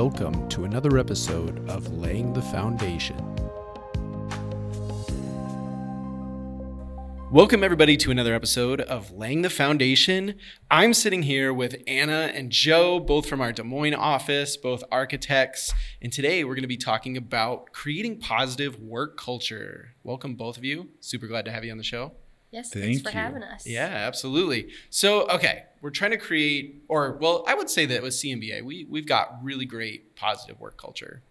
Welcome to another episode of Laying the Foundation. Welcome, everybody, to another episode of Laying the Foundation. I'm sitting here with Anna and Joe, both from our Des Moines office, both architects. And today we're going to be talking about creating positive work culture. Welcome, both of you. Super glad to have you on the show. Yes, Thank thanks for you. having us. Yeah, absolutely. So, okay, we're trying to create, or well, I would say that with CMBA, we we've got really great positive work culture,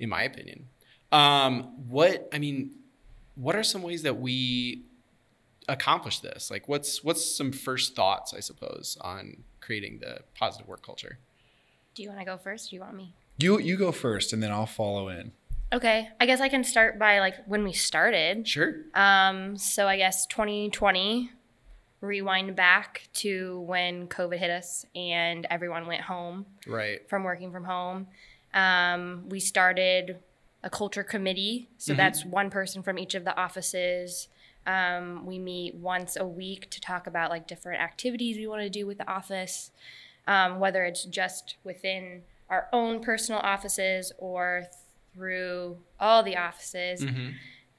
in my opinion. Um, what I mean, what are some ways that we accomplish this? Like, what's what's some first thoughts, I suppose, on creating the positive work culture? Do you want to go first? Or do you want me? You you go first, and then I'll follow in. Okay, I guess I can start by like when we started. Sure. Um, so I guess 2020, rewind back to when COVID hit us and everyone went home Right. from working from home. Um, we started a culture committee. So Mhm. that's one person from each of the offices. Um, we meet once a week to talk about like different activities we want to do with the office, um, whether it's just within our own personal offices or through all the offices, hmm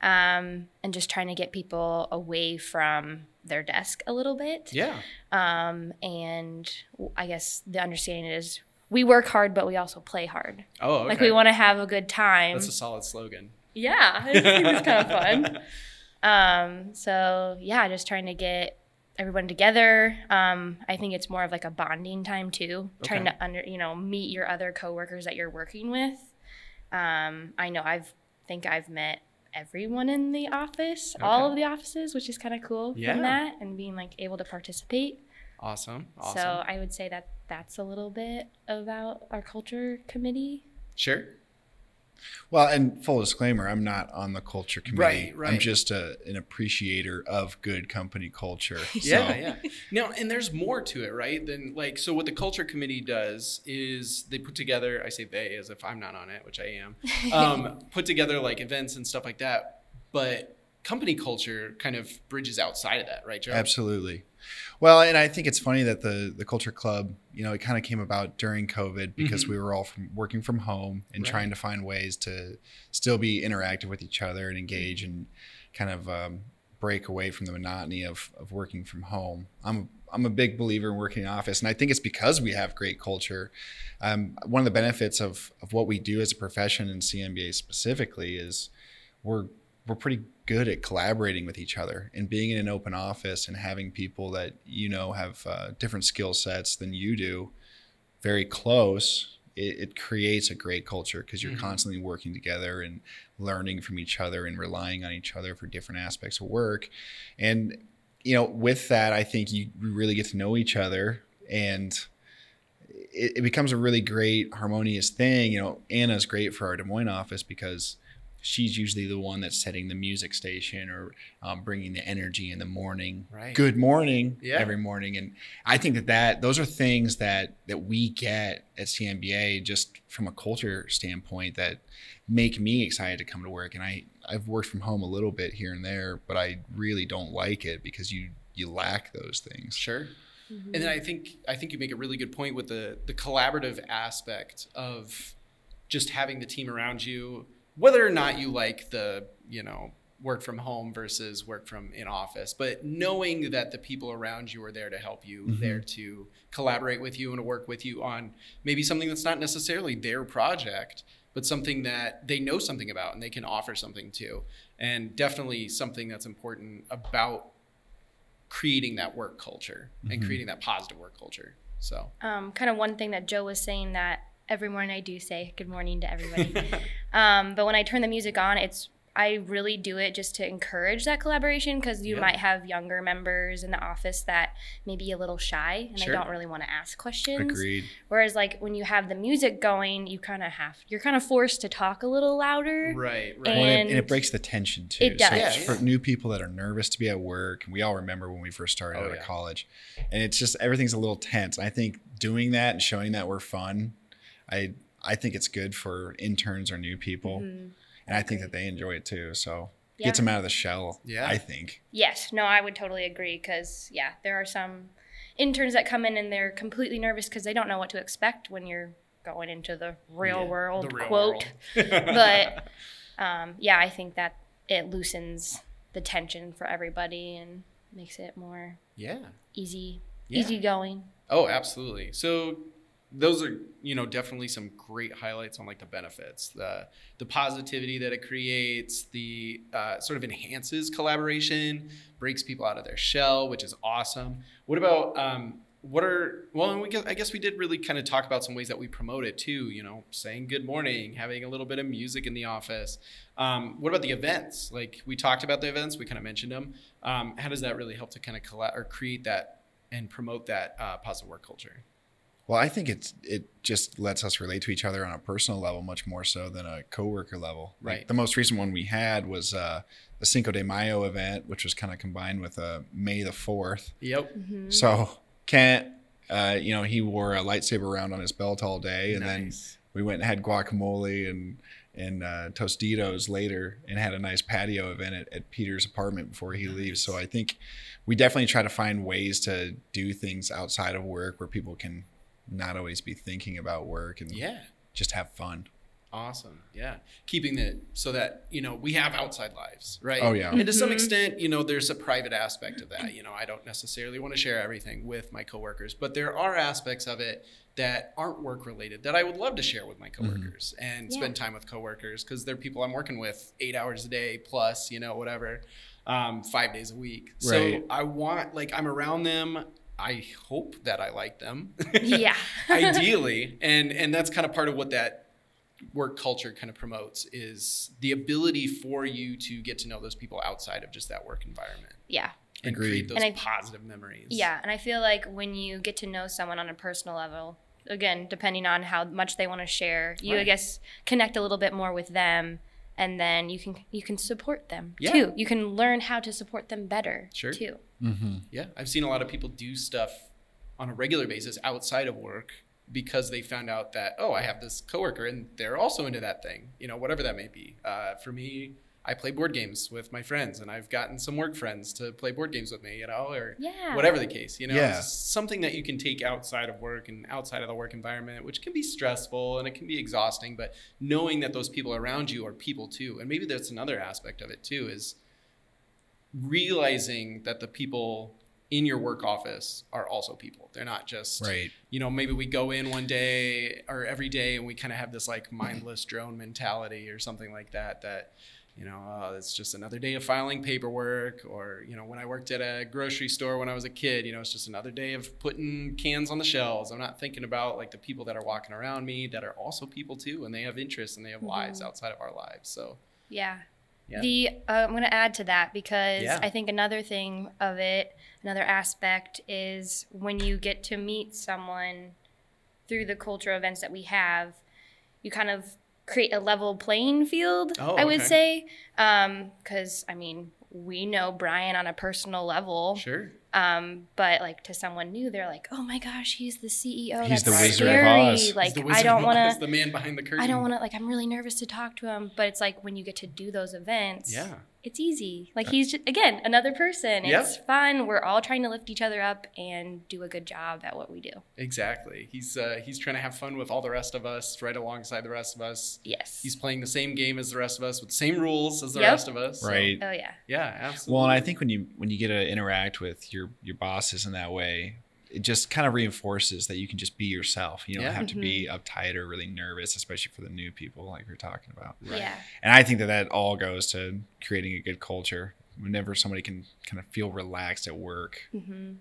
um, and just trying to get people away from their desk a little bit. Yeah. Um, and I guess the understanding is we work hard, but we also play hard. Oh, okay. Like we want to have a good time. That's a solid slogan. yeah, I just think it's kind of fun. Um, so yeah, just trying to get everyone together. Um, I think it's more of like a bonding time too, trying to under you know meet your other coworkers that you're working with. Um, I know I've think I've met everyone in the office, all of the offices, which is kind of cool Yeah. from that and being like able to participate. Awesome. Awesome. So I would say that that's a little bit about our culture committee. sure. Well, and full disclaimer, I'm not on the culture committee. Right, right. I'm just a, an appreciator of good company culture. Yeah, So, yeah. Now, and there's more to it, right? Than like, so what the culture committee does is they put together. I say they as if I'm not on it, which I am. Um, put together like events and stuff like that. But company culture kind of bridges outside of that, right, Joe? Absolutely. Well, and I think it's funny that the the culture club, you know, it kind of came about during COVID because Mhm. we were all from working from home and Right. trying to find ways to still be interactive with each other and engage and kind of um, break away from the monotony of of working from home. I'm I'm a big believer in working in office, and I think it's because we have great culture. Um, one of the benefits of of what we do as a profession in CMBA specifically is we're we're pretty good at collaborating with each other and being in an open office and having people that you know have uh, different skill sets than you do very close it, it creates a great culture because you're Mhm. constantly working together and learning from each other and relying on each other for different aspects of work and you know with that i think you really get to know each other and it, it becomes a really great harmonious thing you know anna's great for our des moines office because she's usually the one that's setting the music station or um, bringing the energy in the morning Right. good morning Yeah. every morning and i think that that those are things that that we get at cmba just from a culture standpoint that make me excited to come to work and i i've worked from home a little bit here and there but i really don't like it because you you lack those things Sure. And then I think I think you make a really good point with the the collaborative aspect of just having the team around you, whether or not you like the you know work from home versus work from in office, but knowing that the people around you are there to help you, Mhm. there to collaborate with you and to work with you on maybe something that's not necessarily their project, but something that they know something about and they can offer something to, and definitely something that's important about creating that work culture and Mhm. creating that positive work culture. So Um, kind of one thing that Joe was saying that every morning I do say good morning to everybody. um, but when I turn the music on, it's I really do it just to encourage that collaboration because you Yeah. might have younger members in the office that may be a little shy and Sure. they don't really want to ask questions. agreed Whereas like when you have the music going, you kind of have you're kind of forced to talk a little louder. right, right. Well, and, it, and it breaks the tension too. it does. it's Yeah, for yeah. new people that are nervous to be at work, and we all remember when we first started Oh, out yeah. of college, and it's just everything's a little tense. I think doing that and showing that we're fun, I I think it's good for interns or new people, Mhm. and I think that they enjoy it too. So it Yeah. gets them out of the shell. Yeah. I think. Yes, no, I would totally agree because yeah, there are some interns that come in and they're completely nervous because they don't know what to expect when you're going into the real Yeah, world the real quote. world. but um, yeah, I think that it loosens the tension for everybody and makes it more yeah. easy, Yeah. easy going. Oh, absolutely. So those are, you know, definitely some great highlights on like the benefits, the the positivity that it creates, the uh, sort of enhances collaboration, breaks people out of their shell, which is awesome. What about um, what are well? We I guess we did really kind of talk about some ways that we promote it too. You know, saying good morning, having a little bit of music in the office. Um, what about the events? Like we talked about the events, we kind of mentioned them. Um, how does that really help to kind of colla- or create that and promote that uh, positive work culture? Well, I think it's it just lets us relate to each other on a personal level much more so than a coworker level. Like, Right. the most recent one we had was uh, the Cinco de Mayo event, which was kind of combined with uh, May the Fourth. Yep. Mm-hmm. So Kent, uh, you know, he wore a lightsaber around on his belt all day, and then we went and had guacamole and and uh, Tostitos later, and had a nice patio event at, at Peter's apartment before he leaves. So I think we definitely try to find ways to do things outside of work where people can not always be thinking about work and Yeah. just have fun. Awesome. Yeah. Keeping it so that, you know, we have outside lives, right? Oh, yeah. And to some Mhm. extent, you know, there's a private aspect of that. You know, I don't necessarily want to share everything with my coworkers, but there are aspects of it that aren't work related that I would love to share with my coworkers and Yeah. spend time with coworkers because they're people I'm working with eight hours a day plus, you know, whatever, um, five days a week. Right. So I want, like, I'm around them. I hope that I like them. Yeah. ideally and and that's kind of part of what that work culture kind of promotes is the ability for you to get to know those people outside of just that work environment yeah. and Agreed. create those And I- positive memories Yeah, and I feel like when you get to know someone on a personal level, again, depending on how much they want to share, you I guess connect a little bit more with them, and then you can you can support them Yeah. too. You can learn how to support them better Sure. too. Mm-hmm. yeah i've seen a lot of people do stuff on a regular basis outside of work because they found out that oh i have this coworker and they're also into that thing you know whatever that may be uh, for me i play board games with my friends and i've gotten some work friends to play board games with me you know or Yeah. whatever the case you know Yeah. it's something that you can take outside of work and outside of the work environment which can be stressful and it can be exhausting but knowing that those people around you are people too and maybe that's another aspect of it too is realizing that the people in your work office are also people they're not just Right. you know maybe we go in one day or every day and we kind of have this like mindless drone mentality or something like that that you know oh, it's just another day of filing paperwork or you know when i worked at a grocery store when i was a kid you know it's just another day of putting cans on the shelves i'm not thinking about like the people that are walking around me that are also people too and they have interests and they have lives Mhm. outside of our lives so Yeah. Yeah. The uh, I'm going to add to that because Yeah. I think another thing of it, another aspect is when you get to meet someone through the culture events that we have, you kind of create a level playing field. Oh, I would okay. say, because I mean, we know Brian on a personal level, sure um, but like to someone new, they're like, "Oh my gosh, he's the CEO. He's That's the Wizard of. Oz. Like the I don't want to. the man behind the curtain I don't want to like I'm really nervous to talk to him, but it's like when you get to do those events, yeah it's easy. Like he's just, again another person. Yep. It's fun. We're all trying to lift each other up and do a good job at what we do. Exactly. He's uh, he's trying to have fun with all the rest of us, right alongside the rest of us. Yes. He's playing the same game as the rest of us with the same rules as the Yep. rest of us. so, Right. oh yeah. yeah, absolutely. Well, and I think when you when you get to interact with your your bosses in that way, it just kind of reinforces that you can just be yourself. You don't Yeah. have to be uptight or really nervous, especially for the new people like we are talking about. Right. Yeah. And I think that that all goes to creating a good culture. Whenever somebody can kind of feel relaxed at work. hmm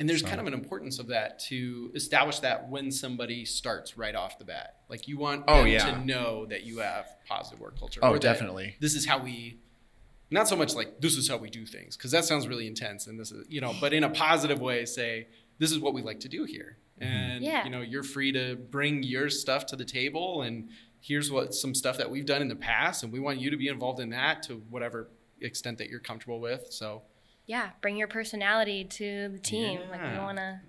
And there's So- kind of an importance of that to establish that when somebody starts right off the bat. Like you want Oh, them yeah. to know that you have positive work culture. Oh, definitely. This is how we not so much like this is how we do things because that sounds really intense and this is you know but in a positive way say this is what we like to do here Mm-hmm. and Yeah. you know you're free to bring your stuff to the table and here's what some stuff that we've done in the past and we want you to be involved in that to whatever extent that you're comfortable with so Yeah. Bring your personality to the team. Like we want to,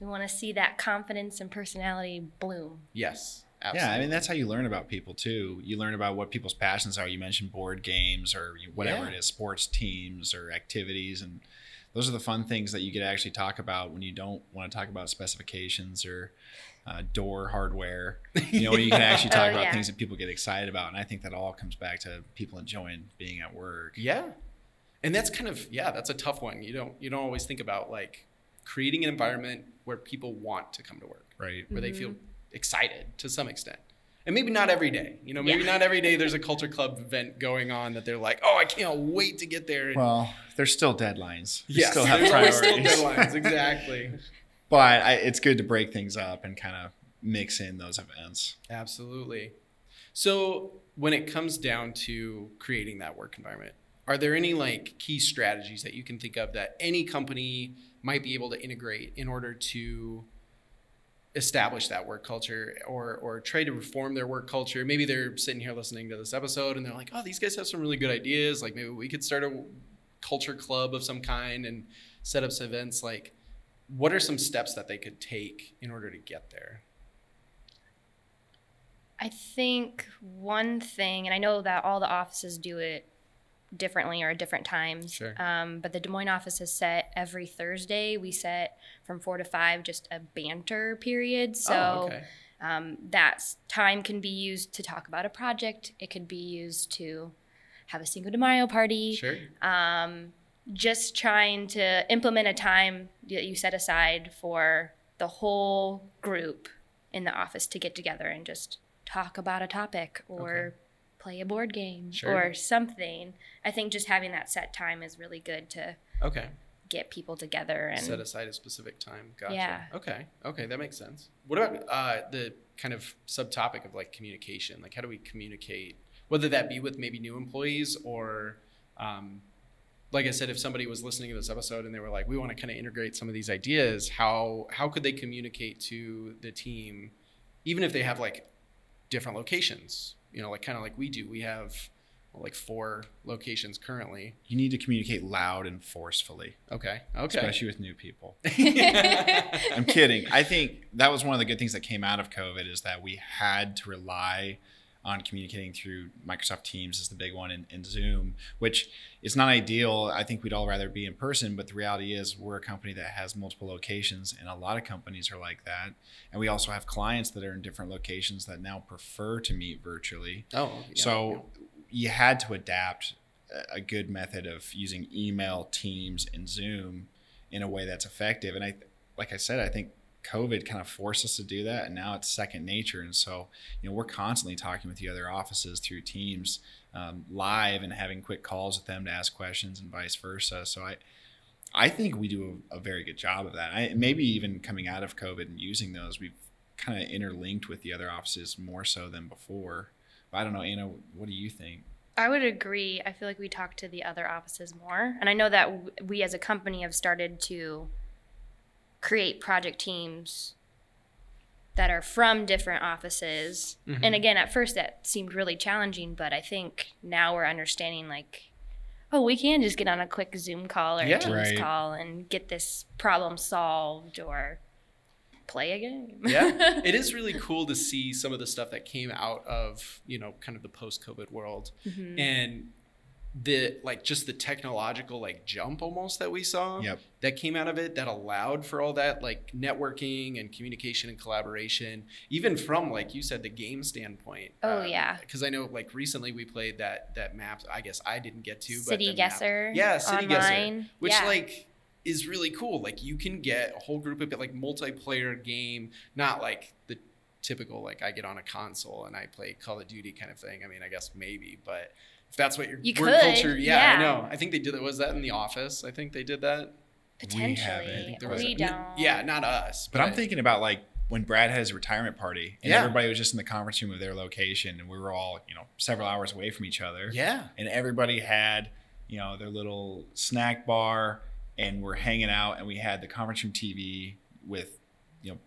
we want to see that confidence and personality bloom. yes absolutely. Yeah, I mean that's how you learn about people too. You learn about what people's passions are. You mentioned board games or whatever Yeah. it is, sports teams or activities, and those are the fun things that you get to actually talk about when you don't want to talk about specifications or uh, door hardware. You know, where you can actually talk Oh, about yeah. things that people get excited about, and I think that all comes back to people enjoying being at work. Yeah. And that's kind of yeah, that's a tough one. You don't you don't always think about like creating an environment where people want to come to work, Right. where they feel excited to some extent. And maybe not every day. You know, maybe Yeah. not every day there's a culture club event going on that they're like, "Oh, I can't wait to get there." And Well, there's still deadlines. We yes, still have there's always still priorities. deadlines, exactly. But I, it's good to break things up and kind of mix in those events. Absolutely. So, when it comes down to creating that work environment, are there any like key strategies that you can think of that any company might be able to integrate in order to establish that work culture or or try to reform their work culture? Maybe they're sitting here listening to this episode and they're like, "Oh, these guys have some really good ideas. Like maybe we could start a culture club of some kind and set up some events like what are some steps that they could take in order to get there? I think one thing, and I know that all the offices do it differently or at different times. Sure. Um, but the Des Moines office is set every Thursday. We set from four to five, just a banter period. So oh, okay. um, that time can be used to talk about a project. It could be used to have a Cinco de Mayo party. Sure. Um, just trying to implement a time that you set aside for the whole group in the office to get together and just talk about a topic or Okay. Play a board game Sure. or something. I think just having that set time is really good to Okay. get people together and Set aside a specific time. Gotcha. Yeah. Okay. Okay, that makes sense. What about uh, the kind of subtopic of like communication? Like, how do we communicate, whether that be with maybe new employees or, um, like I said, if somebody was listening to this episode and they were like, we want to kind of integrate some of these ideas, how how could they communicate to the team, even if they have like different locations? You know, like kind of like we do. We have well, like four locations currently. You need to communicate loud and forcefully, Okay. Okay. especially with new people. I'm kidding. I think that was one of the good things that came out of COVID is that we had to rely on communicating through Microsoft Teams is the big one and, and Zoom, which is not ideal. I think we'd all rather be in person, but the reality is we're a company that has multiple locations and a lot of companies are like that. And we also have clients that are in different locations that now prefer to meet virtually. Oh. yeah, so you had to adapt a- a good method of using email, Teams, and Zoom in a way that's effective. And I, like I said, I think COVID kind of forced us to do that, and now it's second nature. And so, you know, we're constantly talking with the other offices through Teams um, live and having quick calls with them to ask questions and vice versa. So I, I think we do a, a very good job of that. I, maybe even coming out of COVID and using those, we've kind of interlinked with the other offices more so than before. But I don't know, Anna. What do you think? I would agree. I feel like we talk to the other offices more. And I know that we as a company have started to create project teams that are from different offices. Mhm. And again, at first that seemed really challenging, but I think now we're understanding like, oh, we can just get on a quick Zoom call or Yeah. a Teams Right. call and get this problem solved or play a game. yeah it is really cool to see some of the stuff that came out of you know kind of the post-covid world Mhm. and the like just the technological like jump almost that we saw Yep. that came out of it that allowed for all that like networking and communication and collaboration even from like you said the game standpoint Oh, um, yeah. because i know like recently we played that that map i guess i didn't get to but City the map- Guesser. yeah city guesser which Yeah. like is really cool. Like you can get a whole group of like multiplayer game, not like the typical like I get on a console and I play Call of Duty kind of thing. I mean, I guess maybe, but if that's what your You work could, culture, yeah, I know. I think they did that. Was that in the office? I think they did that. potentially. I think There was we a- don't. Yeah, not us. But I'm thinking about like when Brad had his retirement party and Yeah. everybody was just in the conference room of their location and we were all, you know, several hours away from each other. Yeah, And everybody had, you know, their little snack bar and we're hanging out and we had the conference room TV with, you know,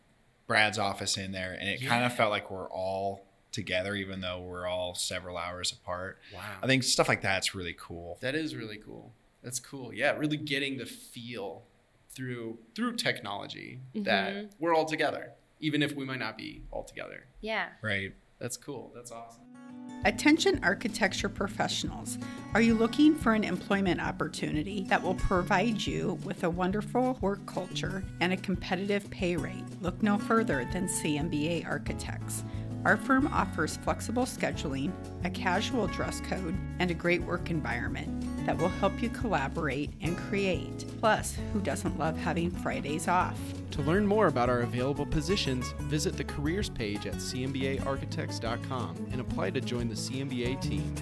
Brad's office in there and it kind of felt like we're all together even though we're all several hours apart. wow. I think stuff like that's really cool. that is really cool. That's cool. Yeah, really getting the feel through through technology that Mhm. we're all together, even if we might not be all together. Yeah. Right. That's cool. That's awesome. Attention architecture professionals. Are you looking for an employment opportunity that will provide you with a wonderful work culture and a competitive pay rate? Look no further than CMBA Architects. Our firm offers flexible scheduling, a casual dress code, and a great work environment that will help you collaborate and create. Plus, who doesn't love having Fridays off? To learn more about our available positions, visit the careers page at cmbaarchitects.com and apply to join the CMBA team.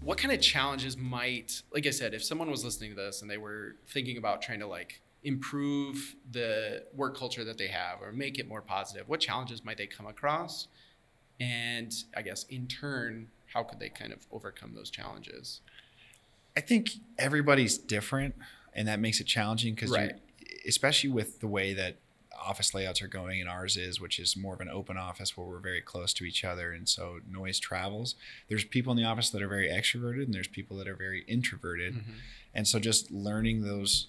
What kind of challenges might, like I said, if someone was listening to this and they were thinking about trying to like improve the work culture that they have or make it more positive, what challenges might they come across? And I guess in turn, how could they kind of overcome those challenges? I think everybody's different, and that makes it challenging because, Right. especially with the way that office layouts are going, and ours is, which is more of an open office where we're very close to each other, and so noise travels. There's people in the office that are very extroverted, and there's people that are very introverted, Mm-hmm. and so just learning those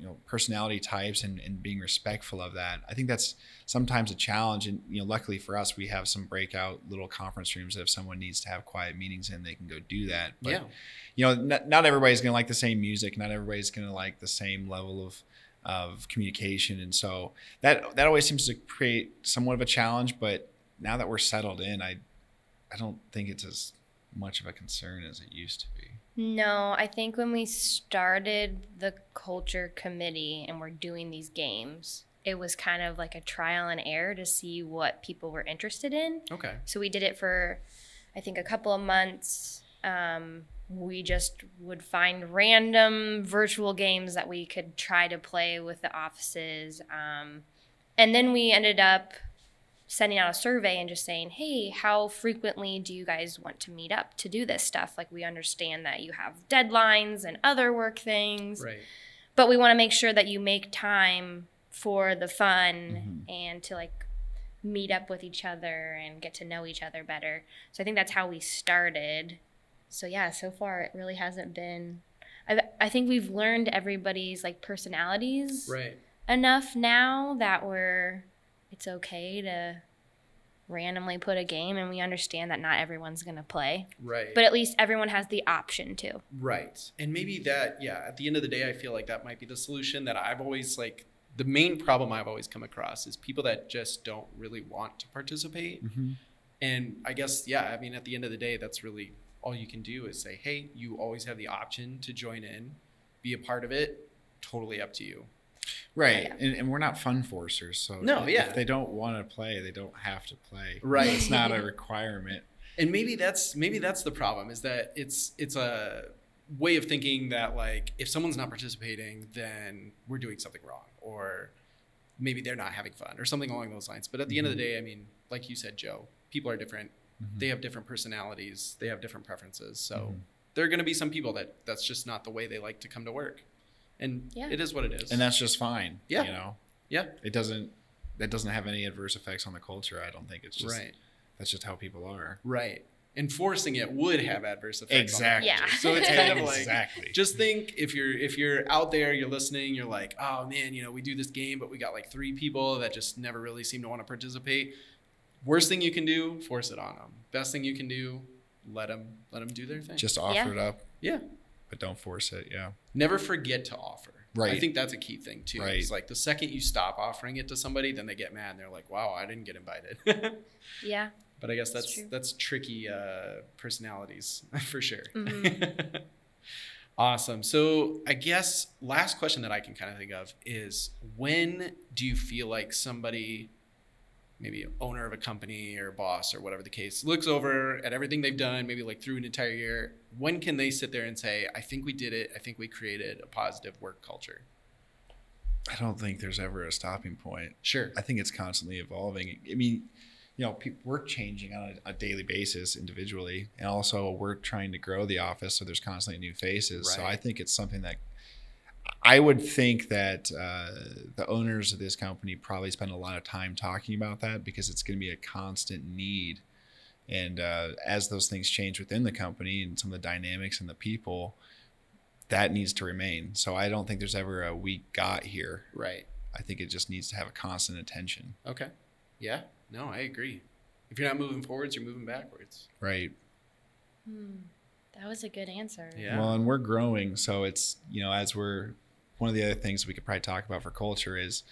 you know personality types and, and being respectful of that. I think that's sometimes a challenge and you know luckily for us we have some breakout little conference rooms that if someone needs to have quiet meetings in they can go do that. But Yeah. you know not, not everybody's going to like the same music not everybody's going to like the same level of of communication. And so that that always seems to create somewhat of a challenge but now that we're settled in i i don't think it's as much of a concern as it used to be No, I think when we started the culture committee and we're doing these games, it was kind of like a trial and error to see what people were interested in. Okay. So we did it for, I think, a couple of months. Um, we just would find random virtual games that we could try to play with the offices. Um, and then we ended up sending out a survey and just saying, hey, how frequently do you guys want to meet up to do this stuff? Like, we understand that you have deadlines and other work things Right. but we want to make sure that you make time for the fun mm-hmm. and to like meet up with each other and get to know each other better. So I think that's how we started. So yeah, so far it really hasn't been. I I think we've learned everybody's like personalities Right. enough now that we're it's okay to randomly put a game and we understand that not everyone's going to play Right. but at least everyone has the option to Right. And maybe that, yeah, at the end of the day, I feel like that might be the solution that I've always like. The main problem I've always come across is people that just don't really want to participate. Mm-hmm. And I guess, yeah, I mean, at the end of the day, that's really all you can do is say, hey, you always have the option to join in, be a part of it. Totally up to you. Right, and, and we're not fun forcers, so No, if yeah. they don't want to play, they don't have to play. Right. it's not a requirement. and maybe that's maybe that's the problem is that it's it's a way of thinking that like if someone's not participating then we're doing something wrong or maybe they're not having fun or something along those lines. But at the end of the mm-hmm. day i mean like you said joe people are different. Mm-hmm. They have different personalities. They have different preferences. So mm-hmm. there are going to be some people that that's just not the way they like to come to work and Yeah. it is what it is and that's just fine. Yeah. you know, yeah it doesn't that doesn't have any adverse effects on the culture. I don't think it's just right that's just how people are. right enforcing it would have adverse effects on the Exactly. Yeah. so it's kind of like exactly. just think if you're if you're out there you're listening you're like oh man you know we do this game but we got like three people that just never really seem to want to participate worst thing you can do force it on them best thing you can do let them let them do their thing just offer Yeah. it up, yeah but don't force it. Yeah, never forget to offer Right. i think that's a key thing too Right. it's like the second you stop offering it to somebody then they get mad and they're like wow i didn't get invited yeah but i guess that's true. that's tricky uh personalities for sure Mm-hmm. Awesome. So, I guess last question that I can kind of think of is when do you feel like somebody, maybe owner of a company or boss or whatever the case, looks over at everything they've done, maybe like through an entire year? When can they sit there and say, I think we did it. I think we created a positive work culture? I don't think there's ever a stopping point. Sure. I think it's constantly evolving. I mean, you know, pe- we're changing on a, a daily basis individually, and also we're trying to grow the office, so there's constantly new faces. So I think it's something that I would think that uh, the owners of this company probably spend a lot of time talking about that because it's going to be a constant need. And uh, as those things change within the company and some of the dynamics and the people, that needs to remain. So I don't think there's ever a we got here. Right. I think it just needs to have a constant attention. Okay. Yeah. No, I agree. If you're not moving forwards, you're moving backwards. Right. That was a good answer. Yeah. Well, and we're growing, so it's you know as we're one of the other things we could probably talk about for culture is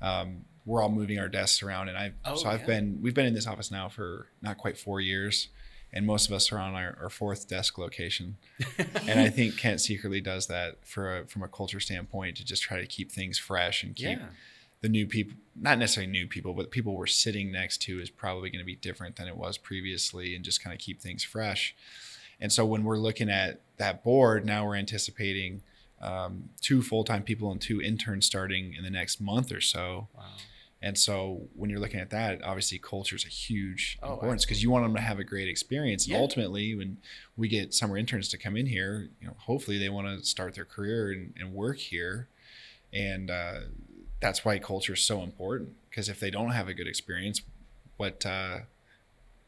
um, we're all moving our desks around, and I Oh, so I've yeah. been we've been in this office now for not quite four years, and most of us are on our, our fourth desk location, and I think Kent secretly does that for a, from a culture standpoint to just try to keep things fresh and keep Yeah. the new people not necessarily new people but people we're sitting next to is probably going to be different than it was previously and just kind of keep things fresh and so when we're looking at that board now we're anticipating um, two full-time people and two interns starting in the next month or so Wow. And so when you're looking at that obviously culture is a huge Oh, importance because you want them to have a great experience and Yeah. ultimately when we get summer interns to come in here you know hopefully they want to start their career and, and work here and uh, that's why culture is so important because if they don't have a good experience what uh,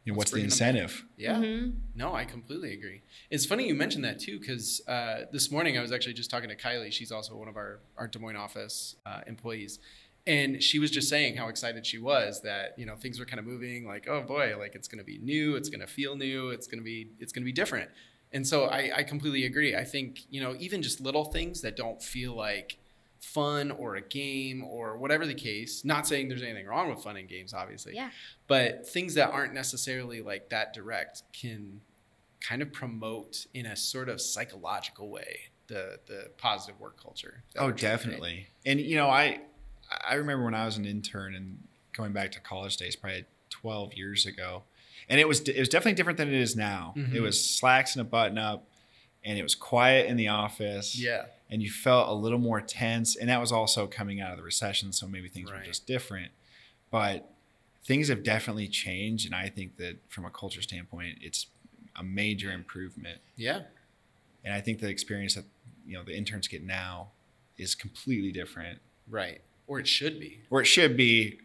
you know, What's what's the bringing them back? incentive Yeah. Mhm. No, I completely agree. It's funny you mentioned that too, because uh, this morning I was actually just talking to Kylie. She's also one of our, our Des Moines office uh, employees. And she was just saying how excited she was that, you know, things were kind of moving like, oh boy, like it's going to be new. It's going to feel new. It's going to be, it's going to be different. And so I, I completely agree. I think, you know, even just little things that don't feel like fun or a game or whatever the case, not saying there's anything wrong with fun and games, obviously Yeah. but things that aren't necessarily like that direct can kind of promote in a sort of psychological way the the positive work culture. Oh, we're trying to create. definitely. And you know, I I remember when I was an intern and going back to college days, probably 12 years ago, and it was it was definitely different than it is now. Mhm. It was slacks and a button up, and it was quiet in the office. Yeah, And you felt a little more tense, and that was also coming out of the recession, so maybe things Right. were just different. But things have definitely changed, and I think that from a culture standpoint, it's a major improvement. yeah, And I think the experience that you know the interns get now is completely different right. Or it should be. or it should be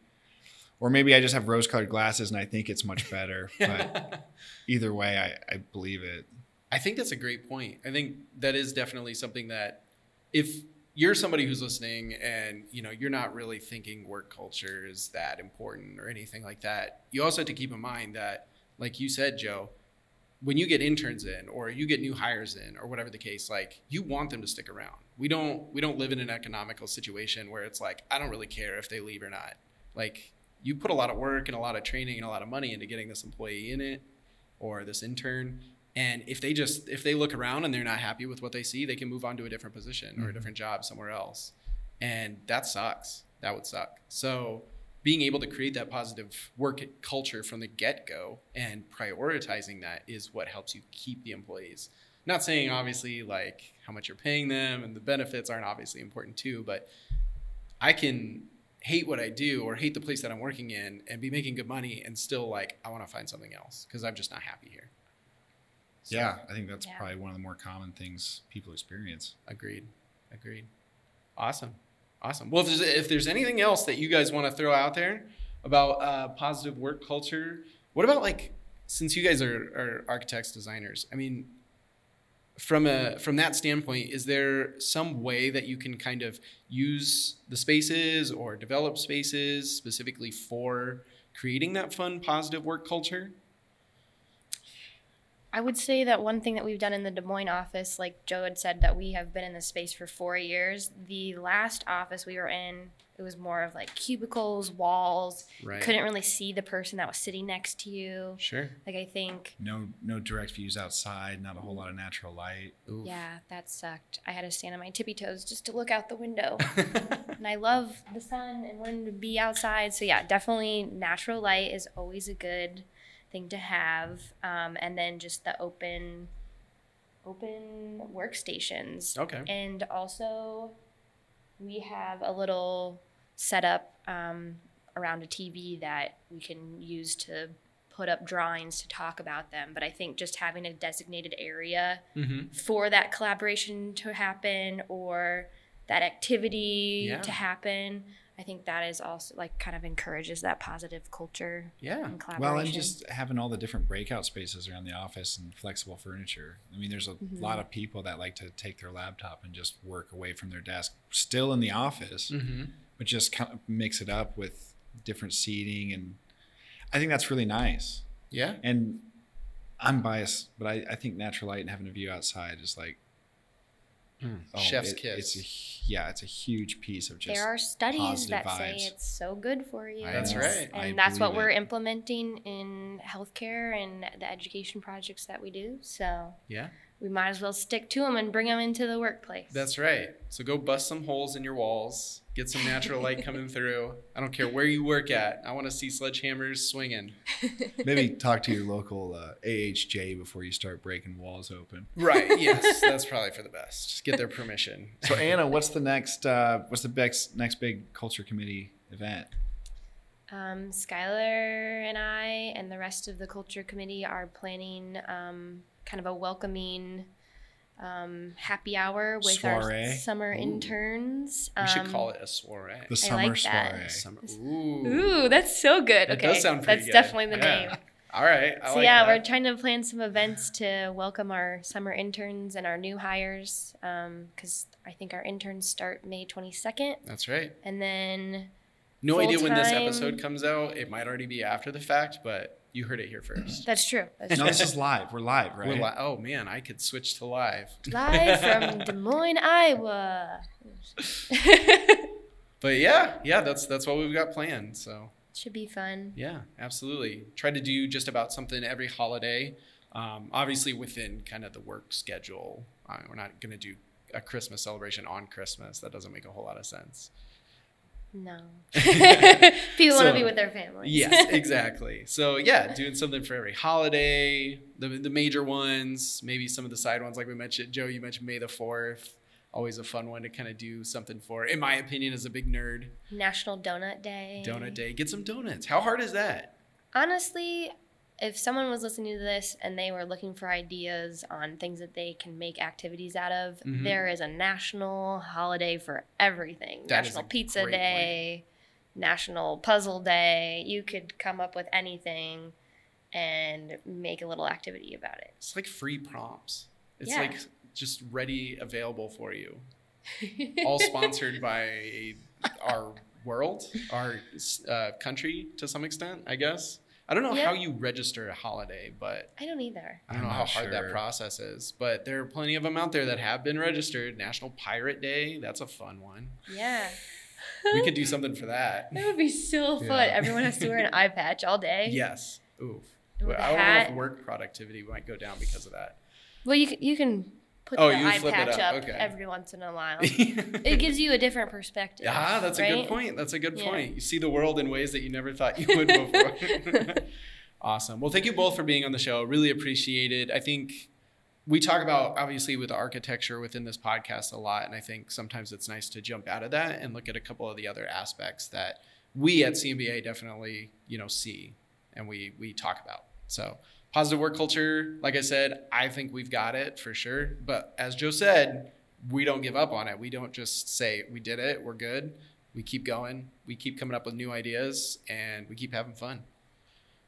or maybe i just have rose-colored glasses and i think it's much better but either way I, I believe it I think that's a great point. I think that is definitely something that if you're somebody who's listening and you know you're not really thinking work culture is that important or anything like that, you also have to keep in mind that, like you said, Joe, when you get interns in or you get new hires in or whatever the case, like you want them to stick around. We don't we don't live in an economical situation where it's like I don't really care if they leave or not. Like you put a lot of work and a lot of training and a lot of money into getting this employee in it or this intern and if they just if they look around and they're not happy with what they see they can move on to a different position or a mm-hmm. different job somewhere else. And that sucks. That would suck. So being able to create that positive work culture from the get-go and prioritizing that is what helps you keep the employees not saying obviously like how much you're paying them and the benefits aren't obviously important too but i can hate what i do or hate the place that i'm working in and be making good money and still like i want to find something else because i'm just not happy here So- yeah i think that's Yeah. probably one of the more common things people experience Agreed. Agreed. Awesome. Awesome. Well, if there's, if there's anything else that you guys want to throw out there about uh, positive work culture, what about like since you guys are, are architects, designers? I mean, from a from that standpoint, is there some way that you can kind of use the spaces or develop spaces specifically for creating that fun, positive work culture? I would say that one thing that we've done in the Des Moines office, like Joe had said, that we have been in the space for four years. The last office we were in, it was more of like cubicles, walls. Right. Couldn't really see the person that was sitting next to you. Sure. Like I think, no no direct views outside not a whole lot of natural light Oof. yeah, that sucked. I had to stand on my tippy toes just to look out the window. and I love the sun and wanting to be outside. So yeah, definitely natural light is always a good thing to have. Um, and then just the open, open workstations. okay. And also, we have a little setup um, around a TV that we can use to put up drawings to talk about them. But I think just having a designated area Mm-hmm. for that collaboration to happen or that activity Yeah. to happen, I think that is also like kind of encourages that positive culture Yeah. and collaboration. well and just having all the different breakout spaces around the office and flexible furniture i mean there's a Mm-hmm. lot of people that like to take their laptop and just work away from their desk still in the office Mm-hmm. but just kind of mix it up with different seating and I think that's really nice. Yeah. And I'm biased, but I, I think natural light and having a view outside is like Hmm. oh, Chef's it- kiss. It's a, yeah, it's a huge piece of just there are studies positive that say it's so good for you. That's right. And I that's what believe we're it. implementing in healthcare and the education projects that we do. So Yeah. We might as well stick to them and bring them into the workplace. That's right. So go bust some holes in your walls. Get some natural light coming through. I don't care where you work at. I want to see sledgehammers swinging. maybe talk to your local uh, AHJ before you start breaking walls open. Right. Yes. That's probably for the best. Just get their permission. So Anna, what's the next uh, what's the next next big culture committee event? Um, Skylar and I and the rest of the culture committee are planning um, kind of a welcoming um, happy hour with Soiree. our summer Ooh. interns. We should Um, call it a soiree. The I summer like that. soiree. Summer. Ooh. Ooh, that's so good. That okay, does sound pretty that's good. definitely the Yeah. name. All right. I so like yeah, that. we're trying to plan some events to welcome our summer interns and our new hires because I think our interns start May 22nd, That's right. and then No idea when this episode comes out. It might already be after the fact, but you heard it here first. that's true. That's No, true. this is live. We're live, right? We're li- oh man, I could switch to live. Live from Des Moines, Iowa. But yeah, yeah, that's that's what we've got planned. So Should be fun. yeah, absolutely. Try to do just about something every holiday. Um, obviously within kind of the work schedule. Uh, we're not gonna do a Christmas celebration on Christmas. That doesn't make a whole lot of sense. No. People want to be with their families. Yes, exactly. So yeah, doing something for every holiday, the the major ones, maybe some of the side ones like we mentioned. Joe, you mentioned May the Fourth. Always a fun one to kind of do something for. In my opinion, as a big nerd, National Donut Day. donut day. Get some donuts. How hard is that? Honestly, if someone was listening to this and they were looking for ideas on things that they can make activities out of, Mhm. there is a national holiday for everything. That national Pizza Day, National Puzzle Day. You could come up with anything and make a little activity about it. It's like free prompts. It's Yeah. like just ready, available for you. All sponsored by our world, our uh, country to some extent, I guess. I don't know Yeah. how you register a holiday, but I don't either. I don't know I'm how not hard that process is. But there are plenty of them out there that have been registered. National Pirate Day, that's a fun one. Yeah. We could do something for that. That would be so fun. Yeah. Everyone has to wear an eye patch all day. Yes. Oof. With Well, a I don't know if work productivity might go down because of that. Well, you can, you can put Oh, the you eye flip it patch up, up, okay. every once in a while. it gives you a different perspective. Ah, that's a good point. That's a good Yeah. point. You see the world in ways that you never thought you would before. awesome. Well, thank you both for being on the show. Really appreciate it. I think we talk about obviously with architecture within this podcast a lot, and I think sometimes it's nice to jump out of that and look at a couple of the other aspects that we at CMBA definitely you know see and we we talk about. So positive work culture, like I said, I think we've got it for sure. But as Joe said, we don't give up on it. We don't just say we did it, we're good. We keep going. We keep coming up with new ideas, and we keep having fun.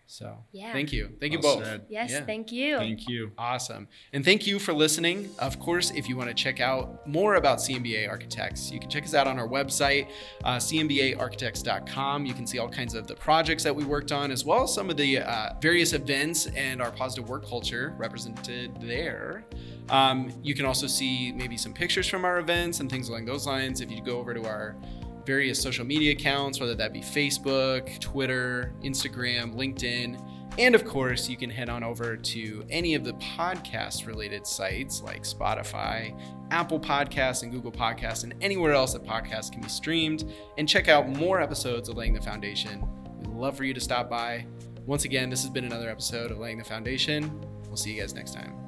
So Yeah. thank you, thank you both. said. Yes, Yeah. thank you. Thank you. Awesome. And thank you for listening. Of course, if you want to check out more about CMBA Architects, you can check us out on our website, uh, cmbaarchitects.com. You can see all kinds of the projects that we worked on, as well as some of the uh, various events and our positive work culture represented there. Um, you can also see maybe some pictures from our events and things along those lines if you go over to our various social media accounts, whether that be Facebook, Twitter, Instagram, LinkedIn. And of course, you can head on over to any of the podcast related sites like Spotify, Apple Podcasts, and Google Podcasts, and anywhere else that podcasts can be streamed, and check out more episodes of Laying the Foundation. We'd love for you to stop by. Once again, this has been another episode of Laying the Foundation. We'll see you guys next time.